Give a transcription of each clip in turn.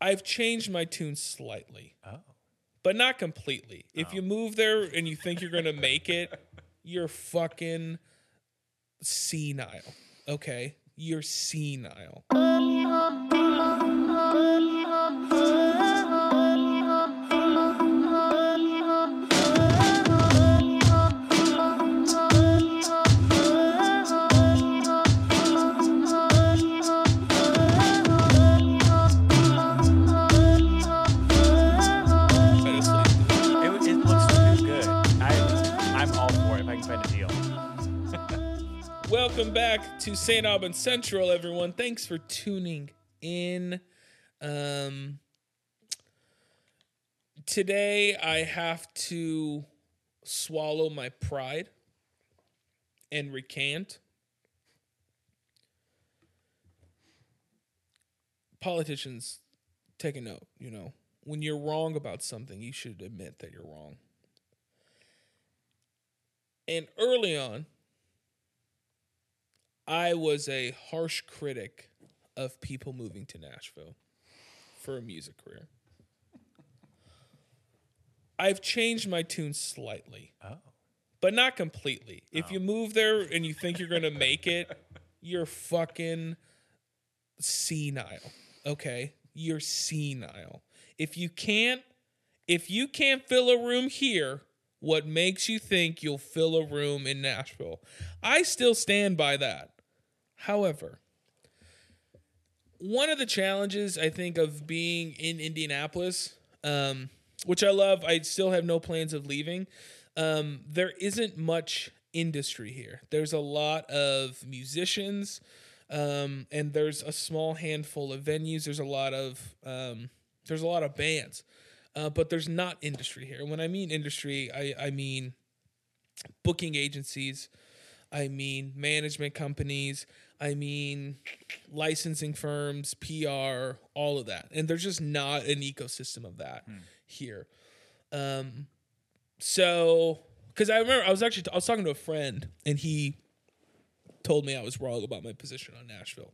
I've changed my tune slightly, Oh. but not completely. If oh. you move there and you think you're gonna make it, you're fucking senile. Okay, you're senile. Welcome back to Saint Aubin Central, everyone. Thanks for tuning in. Um, today, I have to swallow my pride and recant. Politicians, take a note. You know, when you're wrong about something, you should admit that you're wrong. And early on, I was a harsh critic of people moving to Nashville for a music career. I've changed my tune slightly, Oh. but not completely. If you oh. move there and you think you're going to make it, you're fucking senile. Okay? You're senile. If you can't if you can't fill a room here, what makes you think you'll fill a room in Nashville? I still stand by that. However, one of the challenges I think of being in Indianapolis, um, which I love, I still have no plans of leaving. Um, there isn't much industry here. There's a lot of musicians, um, and there's a small handful of venues. There's a lot of um, there's a lot of bands, uh, but there's not industry here. When I mean industry, I, I mean booking agencies. I mean management companies. I mean licensing firms, PR, all of that. And there's just not an ecosystem of that here. Um, so, because I remember I was actually I was talking to a friend and he told me I was wrong about my position on Nashville.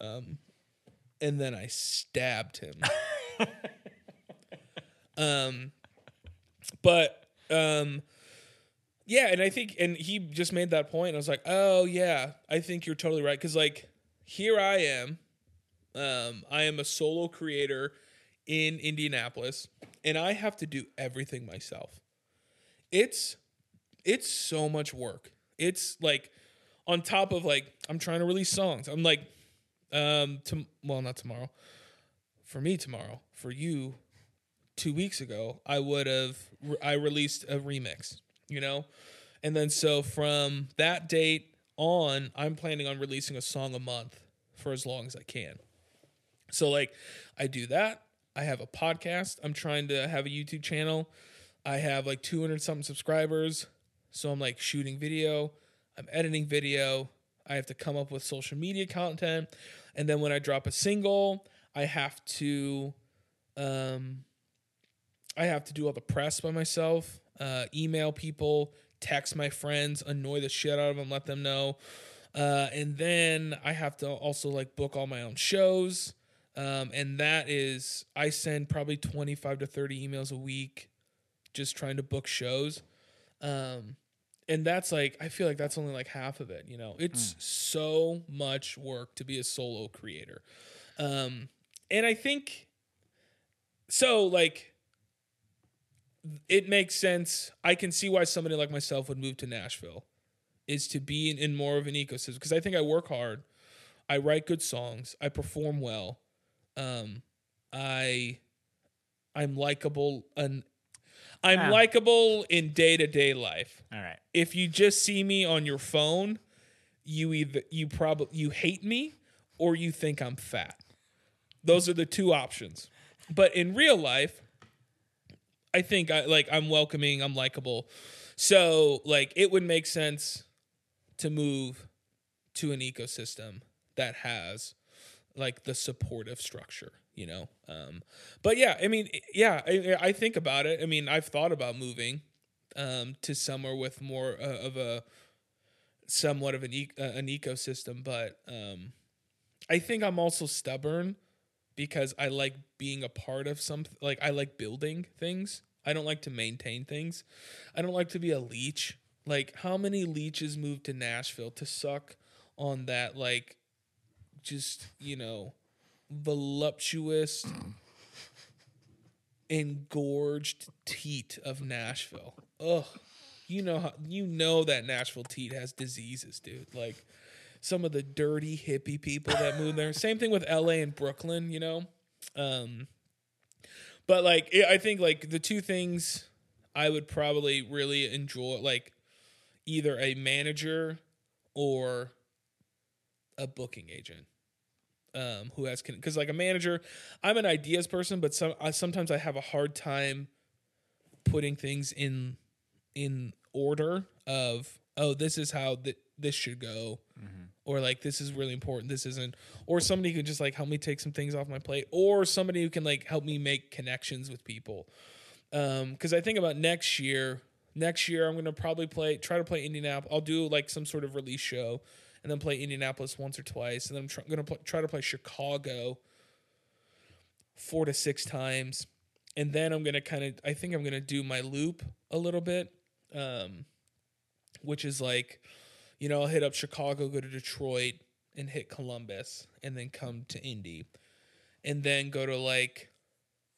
Um, and then I stabbed him. um, but um, yeah, and I think, and he just made that point. I was like, oh yeah, I think you're totally right. Because like, here I am, um, I am a solo creator in Indianapolis, and I have to do everything myself. It's it's so much work. It's like on top of like I'm trying to release songs. I'm like, um, to, well, not tomorrow. For me, tomorrow. For you, two weeks ago, I would have I released a remix, you know, and then so from that date on, I'm planning on releasing a song a month for as long as I can. So like, I do that. I have a podcast. I'm trying to have a YouTube channel. I have like 200 something subscribers. So I'm like shooting video. I'm editing video. I have to come up with social media content. And then when I drop a single, I have to um I have to do all the press by myself, uh, email people, text my friends, annoy the shit out of them, let them know. Uh, and then I have to also like book all my own shows. Um, and that is, I send probably 25 to 30 emails a week just trying to book shows. Um, and that's like, I feel like that's only like half of it, you know? It's so much work to be a solo creator. Um, and I think, so like, it makes sense. I can see why somebody like myself would move to Nashville, is to be in, in more of an ecosystem because I think I work hard, I write good songs, I perform well, um, I, I'm likable and I'm Ah. likable in day to day life. All right. If you just see me on your phone, you either you probably you hate me or you think I'm fat. Those are the two options. But in real life, I think I like I'm welcoming, I'm likable. So like it would make sense to move to an ecosystem that has like the supportive structure, you know. Um but yeah, I mean yeah, I, I think about it. I mean, I've thought about moving um to somewhere with more uh, of a somewhat of an e- uh, an ecosystem, but um I think I'm also stubborn because I like being a part of something. Like I like building things. I don't like to maintain things. I don't like to be a leech. Like how many leeches moved to Nashville to suck on that like just, you know, voluptuous engorged teat of Nashville. Ugh. You know how you know that Nashville teat has diseases, dude. Like some of the dirty hippie people that move there. Same thing with LA and Brooklyn, you know. Um but like I think like the two things I would probably really enjoy like either a manager or a booking agent um, who has because like a manager, I'm an ideas person, but some I, sometimes I have a hard time putting things in in order of oh this is how th- this should go or like this is really important this isn't or somebody who can just like help me take some things off my plate or somebody who can like help me make connections with people. Um because i think about next year next year i'm gonna probably play try to play indianapolis i'll do like some sort of release show and then play indianapolis once or twice and then i'm tr- gonna pl- try to play chicago four to six times. And then i'm gonna kind of i think i'm gonna do my loop a little bit um which is like you know i'll hit up chicago go to detroit and hit columbus and then come to indy. And then go to like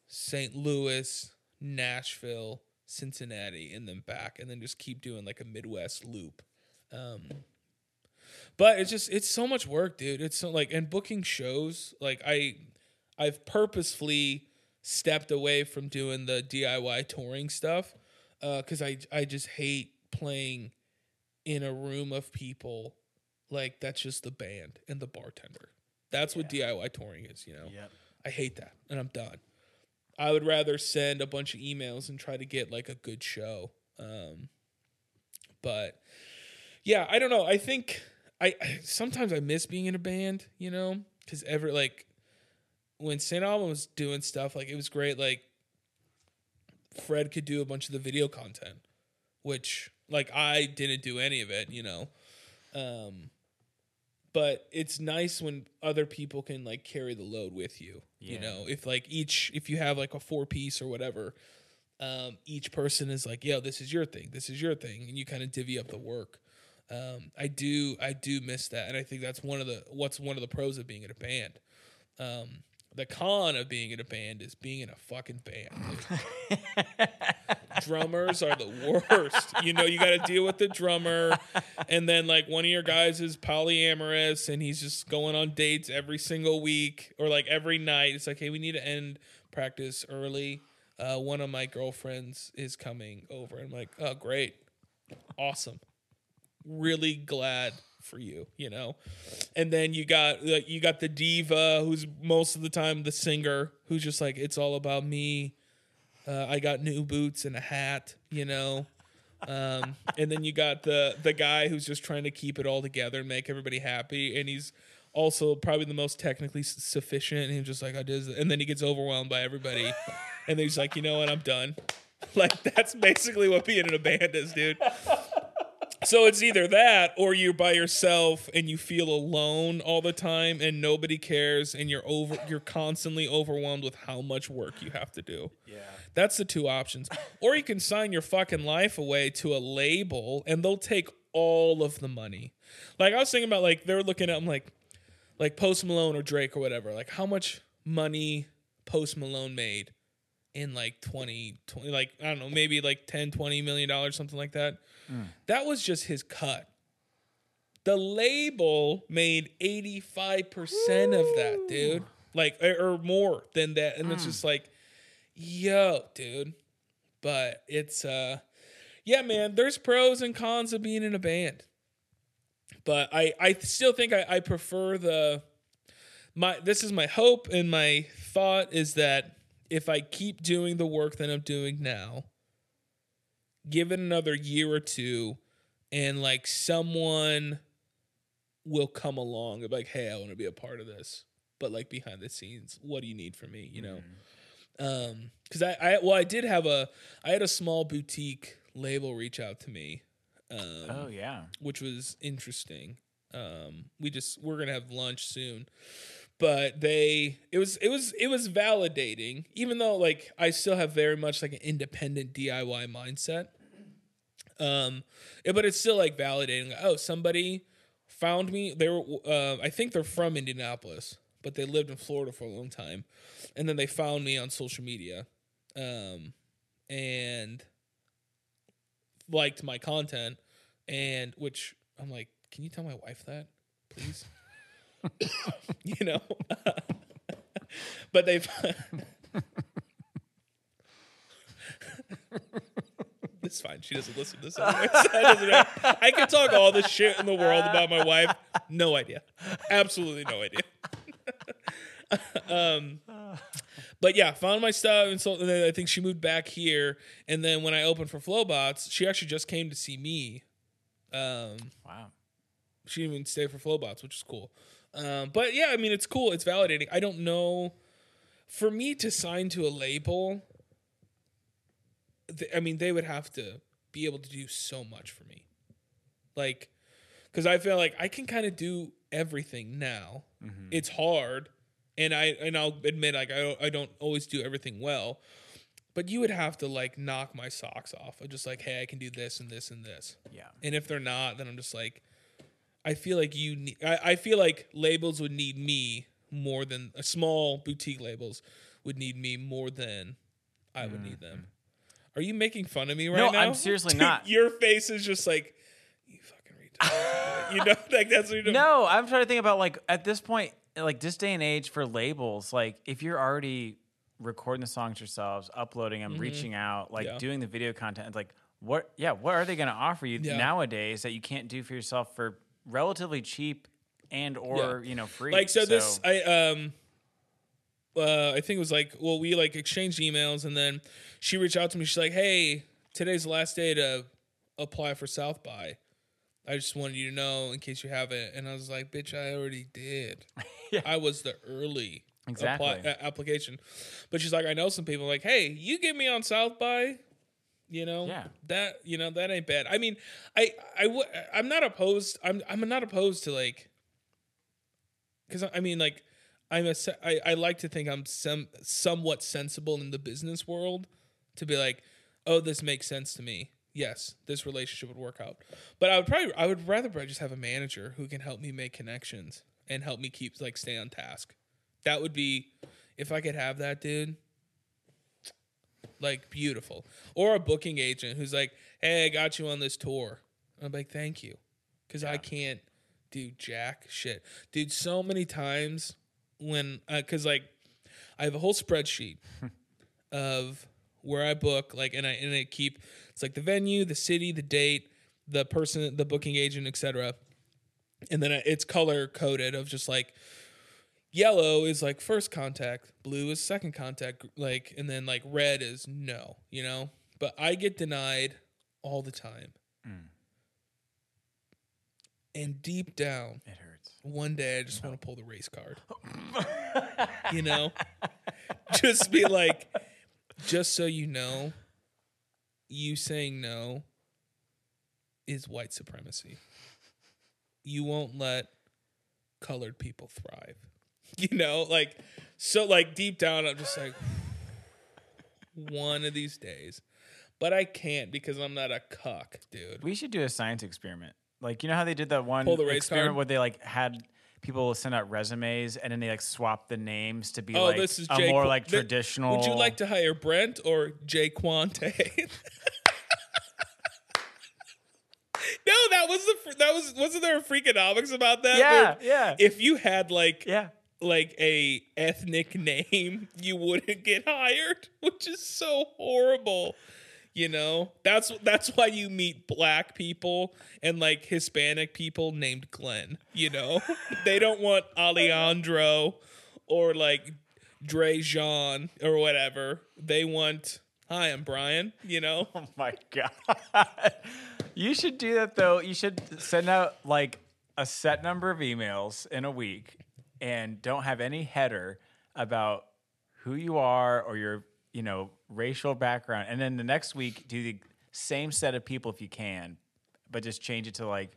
st louis nashville cincinnati and then back and then just keep doing like a midwest loop. Um but it's just it's so much work dude. It's so like and booking shows like i i've purposefully stepped away from doing the diy touring stuff because I I just hate playing in a room of people like that's just the band and the bartender. That's what DIY touring is, you know. Yep. I hate that, and I'm done. I would rather send a bunch of emails and try to get like a good show. Um, but yeah, I don't know. I think I, I sometimes I miss being in a band, you know, because ever like when Saint Aubin was doing stuff, like it was great. Like Fred could do a bunch of the video content, which like I didn't do any of it, you know. Um, but it's nice when other people can like carry the load with you. You know, if like each if you have like a four piece or whatever, um, each person is like, "Yo, this is your thing. This is your thing," and you kind of divvy up the work. Um, I do I do miss that, and I think that's one of the what's one of the pros of being in a band. Um, the con of being in a band is being in a fucking band. Drummers are the worst. You know, you got to deal with the drummer, and then like one of your guys is polyamorous, and he's just going on dates every single week or like every night. It's like, hey, we need to end practice early. Uh, one of my girlfriends is coming over. I'm like, oh, great, awesome really glad for you, you know. And then you got like you got the diva who's most of the time the singer who's just like it's all about me. Uh, I got new boots and a hat, you know. Um, and then you got the the guy who's just trying to keep it all together and make everybody happy, and he's also probably the most technically sufficient. And he's just like I did, and then he gets overwhelmed by everybody, and he's like, you know what, I'm done. Like that's basically what being in a band is, dude. So it's either that or you're by yourself and you feel alone all the time and nobody cares and you're over you're constantly overwhelmed with how much work you have to do. Yeah. That's the two options. Or you can sign your fucking life away to a label and they'll take all of the money. Like I was thinking about like they're looking at I'm like like Post Malone or Drake or whatever. Like how much money Post Malone made in like 20, 20 like I don't know, maybe like 10, 20 million dollars something like that. That was just his cut. The label made 85% of that, dude. Like or, or more than that and it's just like yo, dude. But it's uh yeah, man, there's pros and cons of being in a band. But I I still think I, I prefer the my this is my hope and my thought is that if I keep doing the work that I'm doing now, give it another year or two and like someone will come along and be like, hey, I want to be a part of this. But like behind the scenes, what do you need from me? You know? Um, because I, I well, I did have a I had a small boutique label reach out to me. Um Oh yeah. which was interesting. Um, we just we're gonna have lunch soon, but they it was it was it was validating even though like i still have very much like an independent diy mindset. Um but it's still like validating. Oh somebody found me they were uh, i think they're from indianapolis but they lived in florida for a long time and then they found me on social media um and liked my content and which i'm like can you tell my wife that please you know. but they've. it's fine. She doesn't listen to this. Anyways. That. I can talk all the shit in the world about my wife. No idea. Absolutely no idea. um, but yeah, found my stuff, and so and then I think she moved back here. And then when I opened for Flobots, she actually just came to see me. Um, Wow. she didn't even stay for Flobots, which is cool. Um, but yeah, I mean, it's cool. It's validating. I don't know. For me to sign to a label, th- I mean, they would have to be able to do so much for me. Like, because I feel like I can kind of do everything now. It's hard, and I and I'll admit like I don't, I don't always do everything well. But you would have to like knock my socks off. of just like, hey, I can do this and this and this. Yeah. And if they're not, then I'm just like, I feel like you need. I, I feel like labels would need me more than uh, small boutique labels would need me more than I would need them. Are you making fun of me right now? No, now? I'm seriously Dude, not. Your face is just like, you fucking retard. you know, like that's what you're doing. No, I'm trying to think about like at this point, like this day and age for labels, like if you're already recording the songs yourselves, uploading them, reaching out, like Mm-hmm. Yeah. doing the video content, like what? Yeah, what are they going to offer you Yeah. nowadays that you can't do for yourself for relatively cheap and or you know free? like so, this i um uh i think it was like well we like exchanged emails and then she reached out to me she's like hey today's the last day to apply for south by i just wanted you to know in case you haven't and i was like bitch i already did Yeah. i was the early Exactly. apply, a- application but she's like i know some people like hey you get me on south by you know Yeah. that you know that ain't bad i mean i i w- i'm not opposed i'm i'm not opposed to like because I mean, like, I'm a, I, I like to think I'm some somewhat sensible in the business world to be like, oh, this makes sense to me. Yes, this relationship would work out. But I would probably, I would rather probably just have a manager who can help me make connections and help me keep like stay on task. That would be, if I could have that, dude. Like beautiful, or a booking agent who's like, "Hey, I got you on this tour." I'm like, "Thank you," because I can't do jack shit, dude. So many times when, uh, because like, I have a whole spreadsheet of where I book, like, and I and I keep it's like the venue, the city, the date, the person, the booking agent, etc. And then it's color coded of just like yellow is like first contact, blue is second contact, like, and then like red is no, you know. But I get denied all the time. Mm. And deep down, it hurts. one day I just want to pull the race card. you know? Just be like, just so you know, you saying no is white supremacy. You won't let colored people thrive. You know, like so like deep down I'm just like one of these days. But I can't because I'm not a cuck, dude. We should do a science experiment. Like you know how they did that one Pull the race experiment card? where they like had people send out resumes and then they like swap the names to be Oh, like this is a Jay more Qu- like Th- traditional. Would you like to hire Brent or Jay Quante? no, that was the fr- that was wasn't there a freakonomics about that? Yeah, yeah. If you had like Yeah. Like a ethnic name, you wouldn't get hired, which is so horrible. You know, that's that's why you meet black people and like Hispanic people named Glenn. You know, they don't want Alejandro or like Dre Jean or whatever. They want hi, I'm Brian. You know, Oh my god. you should do that though. You should send out like a set number of emails in a week and don't have any header about who you are or your, you know, racial background. And then the next week do the same set of people if you can, but just change it to like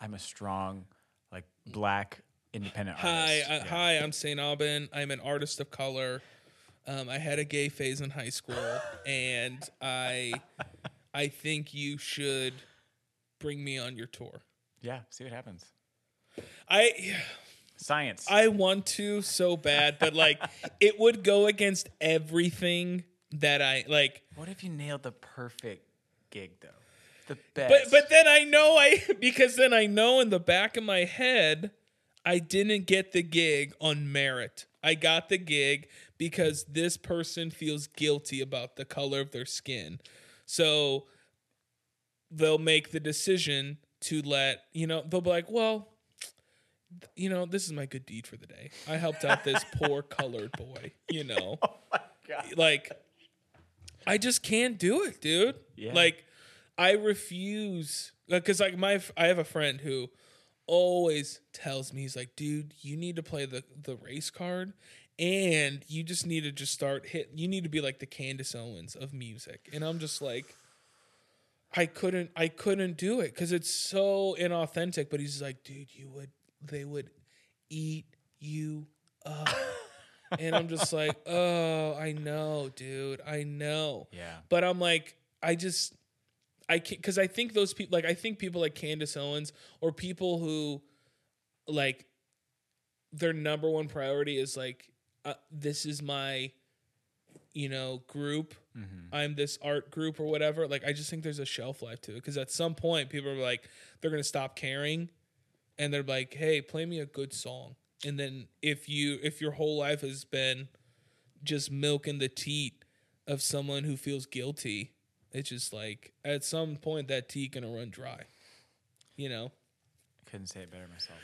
I'm a strong like black independent Hi, artist. uh, Yeah. hi. I'm Saint Aubin. I'm an artist of color. Um, I had a gay phase in high school, and I, I think you should bring me on your tour. Yeah, see what happens. I, Science. I want to so bad, but like, it would go against everything that I like. what if you nailed the perfect gig though? The best. But but then I know I because then I know in the back of my head I didn't get the gig on merit. I got the gig because this person feels guilty about the color of their skin. So they'll make the decision to let, you know, they'll be like, "Well, you know, this is my good deed for the day. I helped out this poor colored boy, you know." Oh like I just can't do it, dude. Yeah. Like I refuse because like my I have a friend who always tells me he's like, dude, you need to play the the race card, and you just need to just start hit. You need to be like the Candace Owens of music, and I'm just like, I couldn't I couldn't do it because it's so inauthentic. But he's like, dude, you would they would eat you up. and I'm just like, oh, I know, dude, I know. yeah. But I'm like, I just, I can't, because I think those people, like, I think people like Candace Owens or people who, like, their number one priority is like, uh, this is my, you know, group. I'm this art group or whatever. Like, I just think there's a shelf life to it because at some point, people are like, they're gonna stop caring, and they're like, hey, play me a good song. And then if you, if your whole life has been just milking the teat of someone who feels guilty, it's just like at some point that teat gonna run dry. You know? Couldn't say it better myself.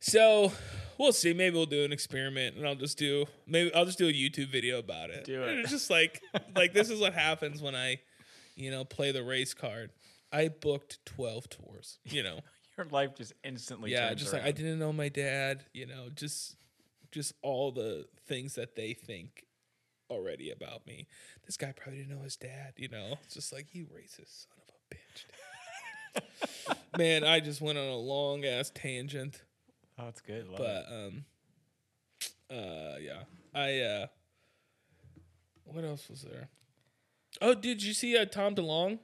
So we'll see. Maybe we'll do an experiment and I'll just do maybe I'll just do a YouTube video about it. Do it. And it's just like like this is what happens when I, you know, play the race card. I booked twelve tours, you know. Your life just instantly yeah, just like I didn't know my dad, you know, just just all the things that they think already about me. This guy probably didn't know his dad, you know. It's just like you racist son of a bitch. Man, I just went on a long ass tangent. Oh, it's good. Love But um uh yeah. I uh what else was there? Oh, did you see uh, Tom DeLonge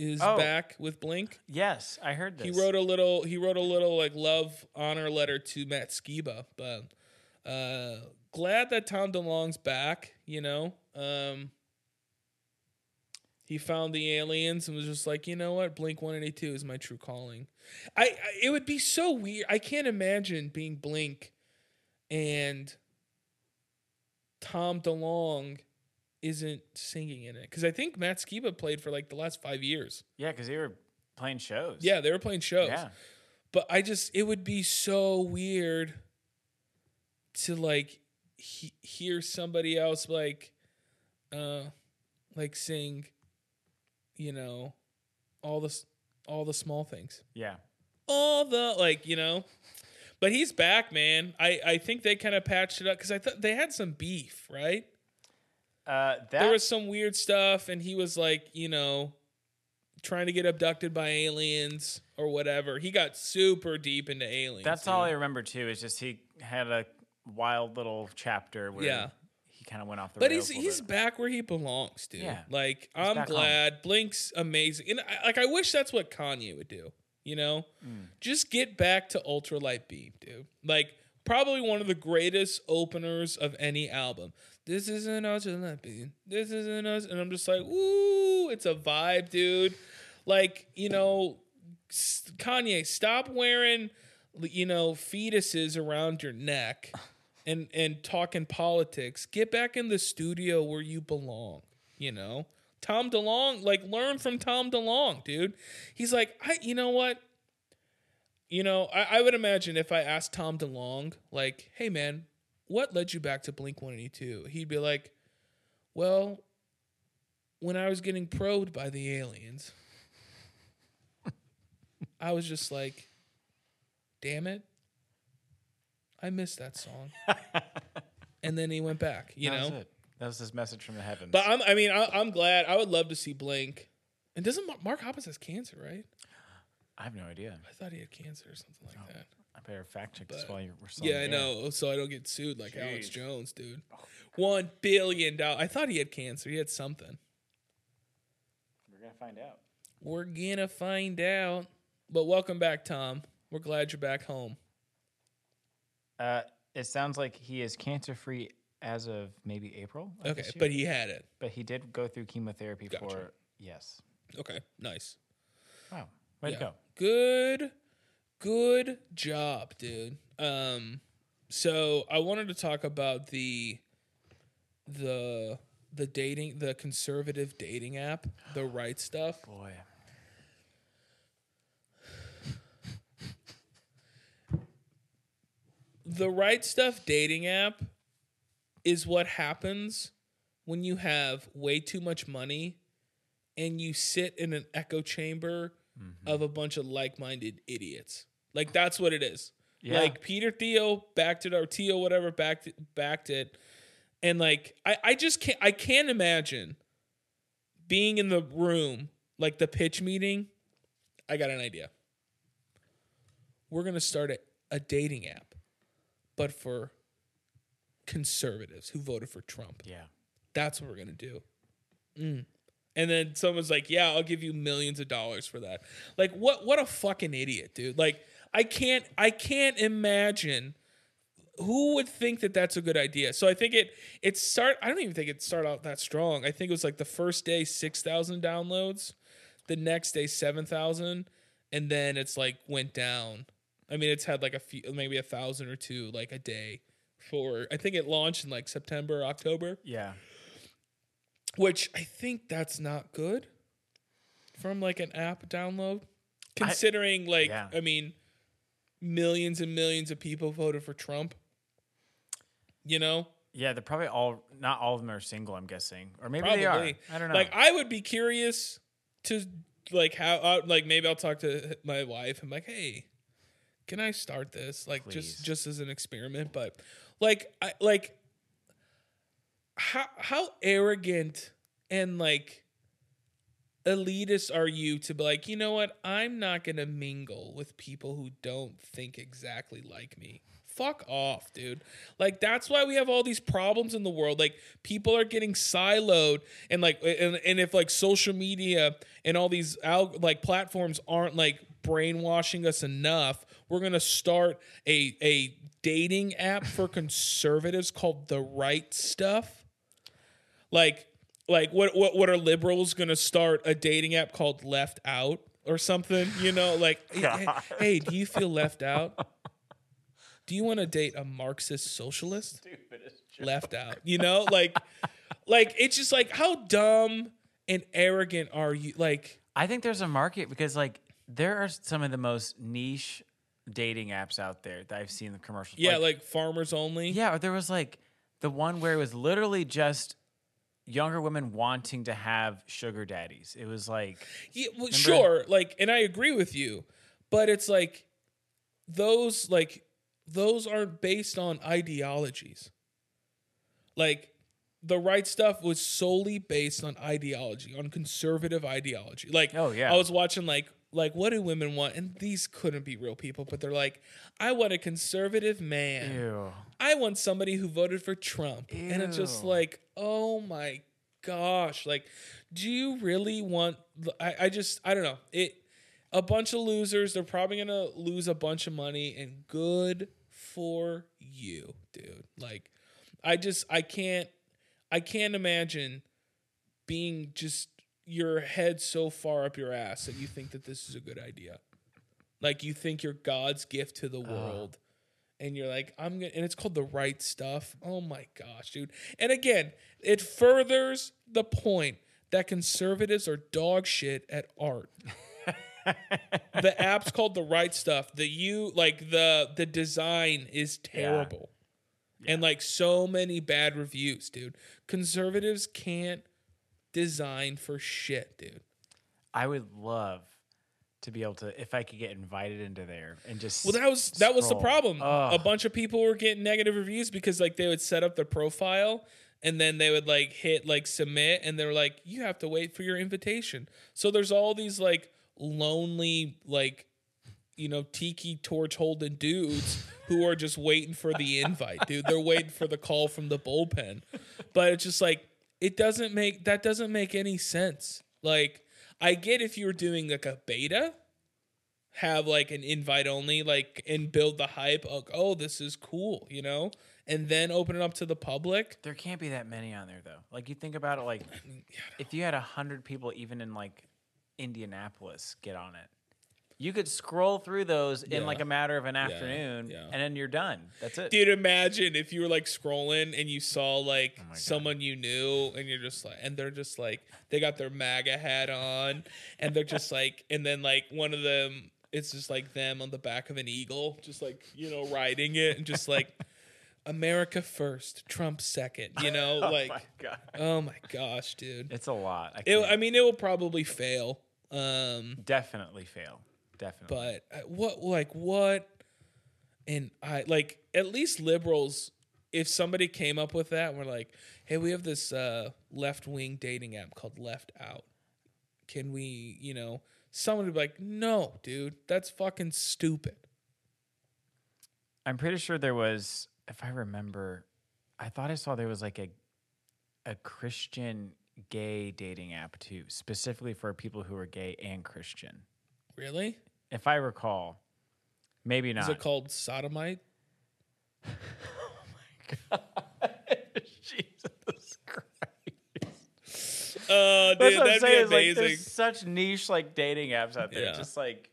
is Oh. back with Blink? Yes, I heard this. He wrote a little he wrote a little like love honor letter to Matt Skiba, but uh glad that Tom DeLonge's back, you know. Um he found the aliens and was just like, you know what, Blink 182 is my true calling. I, I it would be so weird. I can't imagine being Blink and Tom DeLonge isn't singing in it because I think Matt Skiba played for like the last five years. Yeah, because they were playing shows. Yeah, they were playing shows. Yeah. But I just it would be so weird to like he, hear somebody else like uh like sing you know all the all the small things. Yeah. All the like, you know. But he's back, man. I I think they kind of patched it up cuz I thought they had some beef, right? Uh, that there was some weird stuff and he was like you know trying to get abducted by aliens or whatever he got super deep into aliens that's all I remember too. Is just he had a wild little chapter where Yeah. he kind of went off the but rails he's he's bit. back where he belongs dude Yeah. like i'm back home. glad blink's amazing and I, like i wish that's what kanye would do you know Mm. just get back to ultralight beam dude like probably one of the greatest openers of any album. This is an ultralight beam this is an us. And i'm just like ooh it's a vibe dude. Like you know kanye stop wearing you know fetuses around your neck and and talking politics. Get back in the studio where you belong you know? Tom DeLonge like learn from tom DeLonge dude. He's like i you know what you know i, I would imagine if i asked tom DeLonge like hey man what led you back to blink 182 he'd be like well when i was getting probed by the aliens i was just like damn it i missed that song and then he went back you That know was it. That was his message from the heavens. but I'm, I mean, I, I'm glad. I would love to see Blink. And doesn't Mar- Mark Hoppus has cancer, right? I have no idea. I thought he had cancer or something like that. I better fact check this while you're we're still Yeah, I the air. know. So I don't get sued like Alex Jones, dude. One billion dollars. I thought he had cancer. He had something. We're gonna find out. We're gonna find out. But welcome back, Tom. We're glad you're back home. Uh, it sounds like he is cancer free as of maybe April. of Okay, but he had it. but he did go through chemotherapy Gotcha. for yes. Okay, nice. Wow, way Yeah. to go. Good, good job, dude. Um, so I wanted to talk about the the the dating the conservative dating app, the right stuff. Boy, the right stuff dating app is what happens when you have way too much money and you sit in an echo chamber of a bunch of like-minded idiots. Like that's what it is. Yeah. Like Peter Theo backed it or Theo whatever backed it, backed it. And like I, I just can't I can't imagine being in the room like the pitch meeting. I got an idea. We're gonna start a, a dating app, but for conservatives who voted for Trump. yeah. That's what we're gonna do. Mm. And then someone's like, "Yeah, I'll give you millions of dollars for that." Like, what? What a fucking idiot, dude! Like, I can't, I can't imagine who would think that that's a good idea. So I think it, it start. I don't even think it started out that strong. I think it was like the first day six thousand downloads, the next day seven thousand, and then it's like went down. I mean, it's had like a few, maybe a thousand or two like a day for. I think it launched in like September, October Yeah. Which I think that's not good from like an app download, considering like yeah. I mean, millions and millions of people voted for Trump. You know, Yeah, they're probably all not all of them are single. I'm guessing, or maybe probably. they are. I don't know. Like I would be curious to like how uh, like maybe I'll talk to my wife. I'm like, hey, can I start this? Like Please. just just as an experiment, but like I like how how arrogant and like elitist are you to be like, you know what? I'm not gonna mingle with people who don't think exactly like me. Fuck off, dude. Like that's why we have all these problems in the world. Like people are getting siloed and like and, and if like social media and all these like platforms aren't like brainwashing us enough, we're to start a a dating app for conservatives called The Right Stuff like like what what what are liberals gonna start a dating app called left out or something you know? Like hey, hey, hey, do you feel left out? Do you want to date a marxist socialist? Left out you know? Like like it's just like how dumb and arrogant are you? Like I think there's a market because like there are some of the most niche dating apps out there that I've seen the commercials. yeah like, farmers only? Yeah, or there was like the one where it was literally just younger women wanting to have sugar daddies. It was like Yeah, well, sure, like, and I agree with you, but it's like those like those aren't based on ideologies. Like the right stuff was solely based on ideology, on conservative ideology. Like, Oh, yeah. I was watching like like what do women want, and these couldn't be real people, but they're like, I want a conservative man. ew. I want somebody who voted for Trump. And it's just like, oh my gosh. Like, do you really want I, I just I don't know. It a bunch of losers, they're probably gonna lose a bunch of money, and good for you, dude. Like, I just I can't I can't imagine being just your head so far up your ass that you think that this is a good idea. Like you think you're God's gift to the uh. world and you're like, I'm gonna, and it's called the right stuff. Oh my gosh, dude. And again, it furthers the point that conservatives are dog shit at art. the app's called the right stuff. The you like the the design is terrible. And like so many bad reviews, dude. Conservatives can't design for shit, dude. I would love to be able to if I could get invited into there and just Well, that was that was the problem. Ugh. A bunch of people were getting negative reviews because like they would set up their profile and then they would like hit like submit and they're like you have to wait for your invitation. So there's all these like lonely like you know, tiki torch holding dudes who are just waiting for the invite, dude. They're waiting for the call from the bullpen. But it's just like it doesn't make that doesn't make any sense. Like I get if you were doing like a beta, have like an invite only, like and build the hype of oh this is cool, you know, and then open it up to the public. There can't be that many on there though. Like you think about it, like if you had a hundred people, even in like Indianapolis, get on it. You could scroll through those in Yeah. like a matter of an afternoon, yeah. and then you're done. That's it. Dude, imagine if you were like scrolling and you saw like Oh my God. someone you knew and you're just like, and they're just like, they got their MAGA hat on and they're just like, and then like one of them, it's just like them on the back of an eagle, just like, you know, riding it and just like, America first, Trump second, you know? Like, oh my god, oh my gosh, dude. it's a lot. I, It, can't- I mean, it will probably fail. Um, definitely fail. Definitely. but uh, what like what and i like at least liberals if somebody came up with that and we're like hey we have this uh left-wing dating app called left out can we you know someone would be like no dude that's fucking stupid I'm pretty sure there was, if I remember, I thought I saw there was like a a Christian gay dating app too, specifically for people who are gay and Christian. really If I recall, maybe not. is it called sodomite oh my god! Jesus Christ. uh That's dude what I'm that'd be saying. is, Like, amazing there's such niche like dating apps out there. Yeah. Just like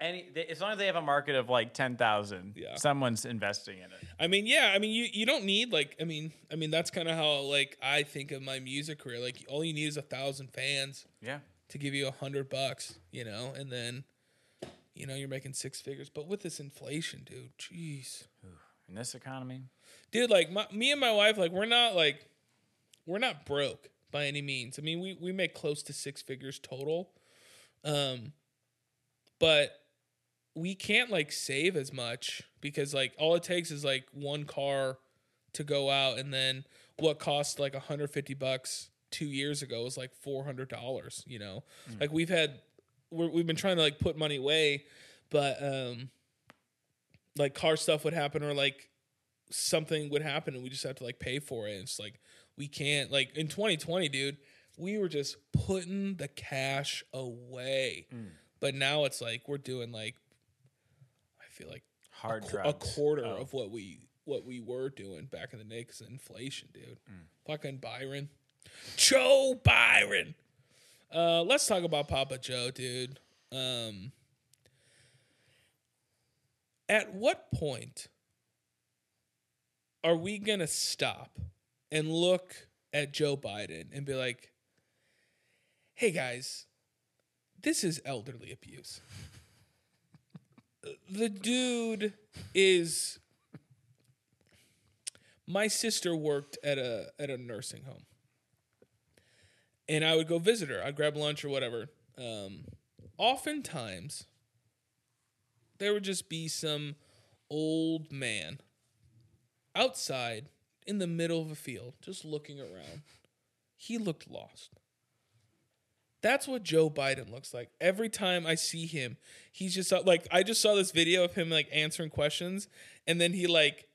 any, they, as long as they have a market of like ten thousand, Yeah. someone's investing in it. I mean, yeah. I mean, you you don't need like. I mean, I mean that's kind of how like I think of my music career. Like, all you need is a thousand fans, Yeah. to give you a hundred bucks, you know, and then, you know, you're making six figures. But with this inflation, dude, jeez, In this economy, dude, like my, me and my wife, like we're not like, we're not broke by any means. I mean, we we make close to six figures total, um, but we can't like save as much because like all it takes is like one car to go out, and then what cost like 150 bucks two years ago was like four hundred dollars. You know, like we've had we're, we've been trying to like put money away, but um, like car stuff would happen or like something would happen and we just have to like pay for it. And it's like we can't like in 2020, dude. We were just putting the cash away, but now it's like we're doing like I feel like hard qu- a drugs. quarter Oh. of what we what we were doing back in the day because inflation, dude. Fucking Byron, Joe Byron. Uh, let's talk about Papa Joe, dude. Um, at what point are we gonna stop and look at Joe Biden and be like, "Hey guys, this is elderly abuse." the dude is my sister worked at a at a nursing home and i would go visit her i'd grab lunch or whatever um, oftentimes there would just be some old man outside in the middle of a field just looking around he looked lost that's what Joe Biden looks like. Every time I see him, he's just like I just saw this video of him like answering questions and then he like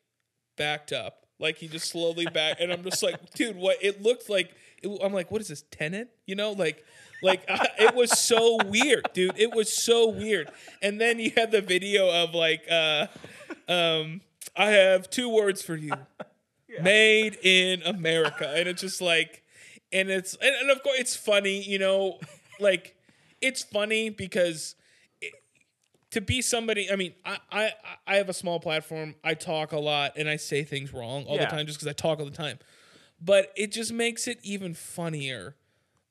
backed up. Like he just slowly back and I'm just like, dude, what it looked like it, I'm like, what is this tenant? You know, like like I, it was so weird, dude. It was so weird. And then you had the video of like uh um I have two words for you. Made in America. And it's just like and it's and, and of course it's funny you know like it's funny because to be somebody i mean I, I i have a small platform. I talk a lot and i say things wrong all Yeah. the time just because i talk all the time. But it just makes it even funnier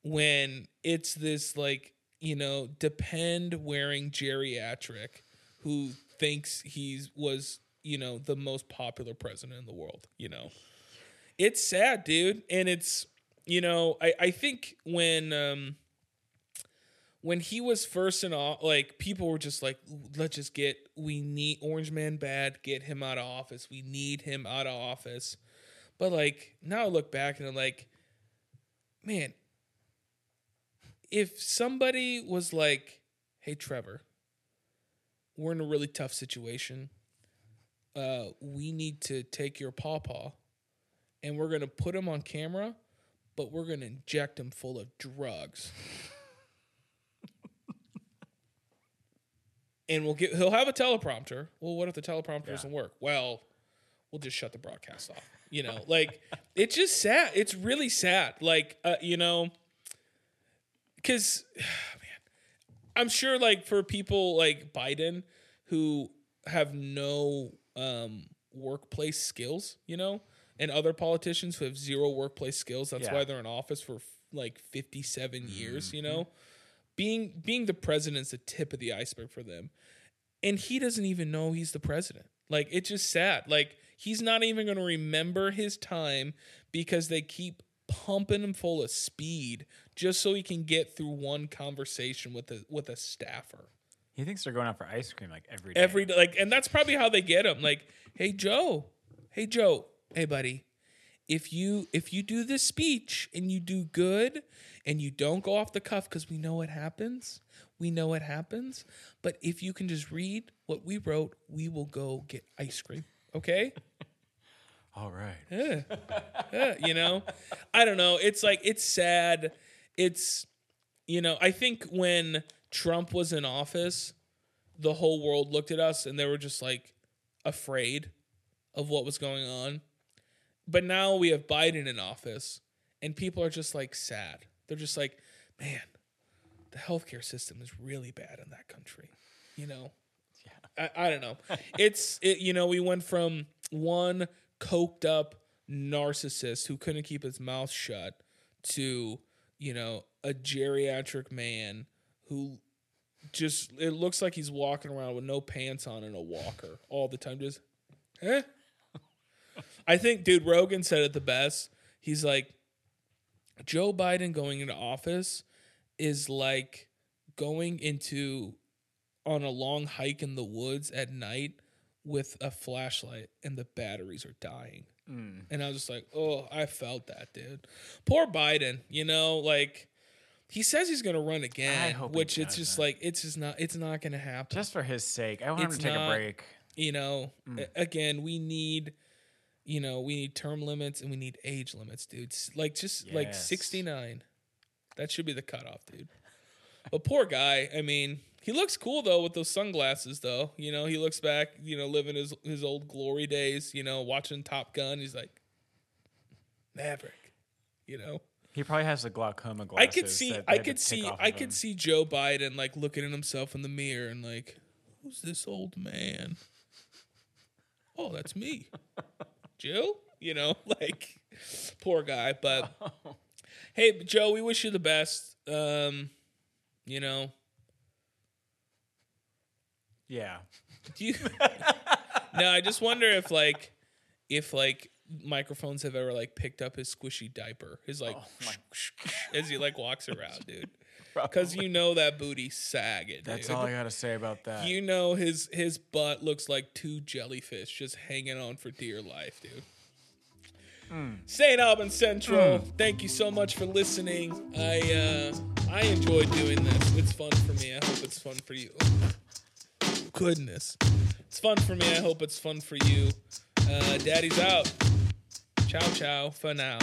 when it's this like you know depend wearing geriatric who thinks he's was you know the most popular president in the world you know? It's sad dude. And it's you know i i think when um when he was first in off like people were just like let's just get we need orange man bad get him out of office we need him out of office but like now i look back and i'm like man if somebody was like hey trevor we're in a really tough situation. Uh, we need to take your pawpaw and we're to put him on camera, but we're to inject him full of drugs. and we'll get he'll have a teleprompter. Well, what if the teleprompter doesn't work? Well, we'll just shut the broadcast off. You know, like it's just sad. It's really sad. Like uh, you know, because man, I'm sure like for people like Biden who have no um, workplace skills, you know, and other politicians who have zero workplace skills. That's Yeah. why they're in office for like 57 years. You know, being being the president's the tip of the iceberg for them, and he doesn't even know he's the president. Like it's just sad. Like he's not even going to remember his time because they keep pumping him full of speed just so he can get through one conversation with a with a staffer He thinks they're going out for ice cream like every day. every day. Like, and that's probably how they get him. Like, hey Joe, hey Joe, hey buddy, if you if you do this speech and you do good and you don't go off the cuff because we know it happens, we know it happens. But if you can just read what we wrote, we will go get ice cream. Okay. All right. Yeah. Yeah, you know, I don't know. It's like it's sad. It's you know, I think when Trump was in office, the whole world looked at us and they were just like afraid of what was going on. But now we have Biden in office and people are just like sad. They're just like, man, the healthcare system is really bad in that country. You know? I, I don't know. It's it, you know, we went from one coked up narcissist who couldn't keep his mouth shut to, you know, a geriatric man who just it looks like he's walking around with no pants on and a walker all the time just eh? I think dude Rogan said it the best. He's like Joe Biden going into office is like going into on a long hike in the woods at night with a flashlight and the batteries are dying. And I was just like, oh, I felt that, dude. Poor Biden, you know, like he says he's gonna run again, which it's just like it's just not it's not gonna happen. Just for his sake, I want It's him to take not- a break. you know, Mm. again, we need you know, we need term limits and we need age limits, dude. Like just like 69. That should be the cutoff, dude. But poor guy, I mean, he looks cool though with those sunglasses though. You know, he looks back, you know, living his his old glory days, you know, watching Top Gun. He's like Maverick, you know. He probably has the glaucoma glasses. I could see I could see I could see Joe Biden like looking at himself in the mirror and like, who's this old man? Oh, that's me. Joe? You know, like poor guy, but hey, Joe, we wish you the best. Um, you know, Yeah. do you No, I just wonder if like if like microphones have ever like picked up his squishy diaper. His like as he like walks around, dude. Cuz you know that booty sagging. That's dude. all I gotta say about that. You know his his butt looks like two jellyfish just hanging on for dear life, dude. Saint Aubin Central, thank you so much for listening. I uh I enjoy doing this. It's fun for me. I hope it's fun for you. Goodness. It's fun for me. I hope it's fun for you. Uh Daddy's out. Ciao ciao for now.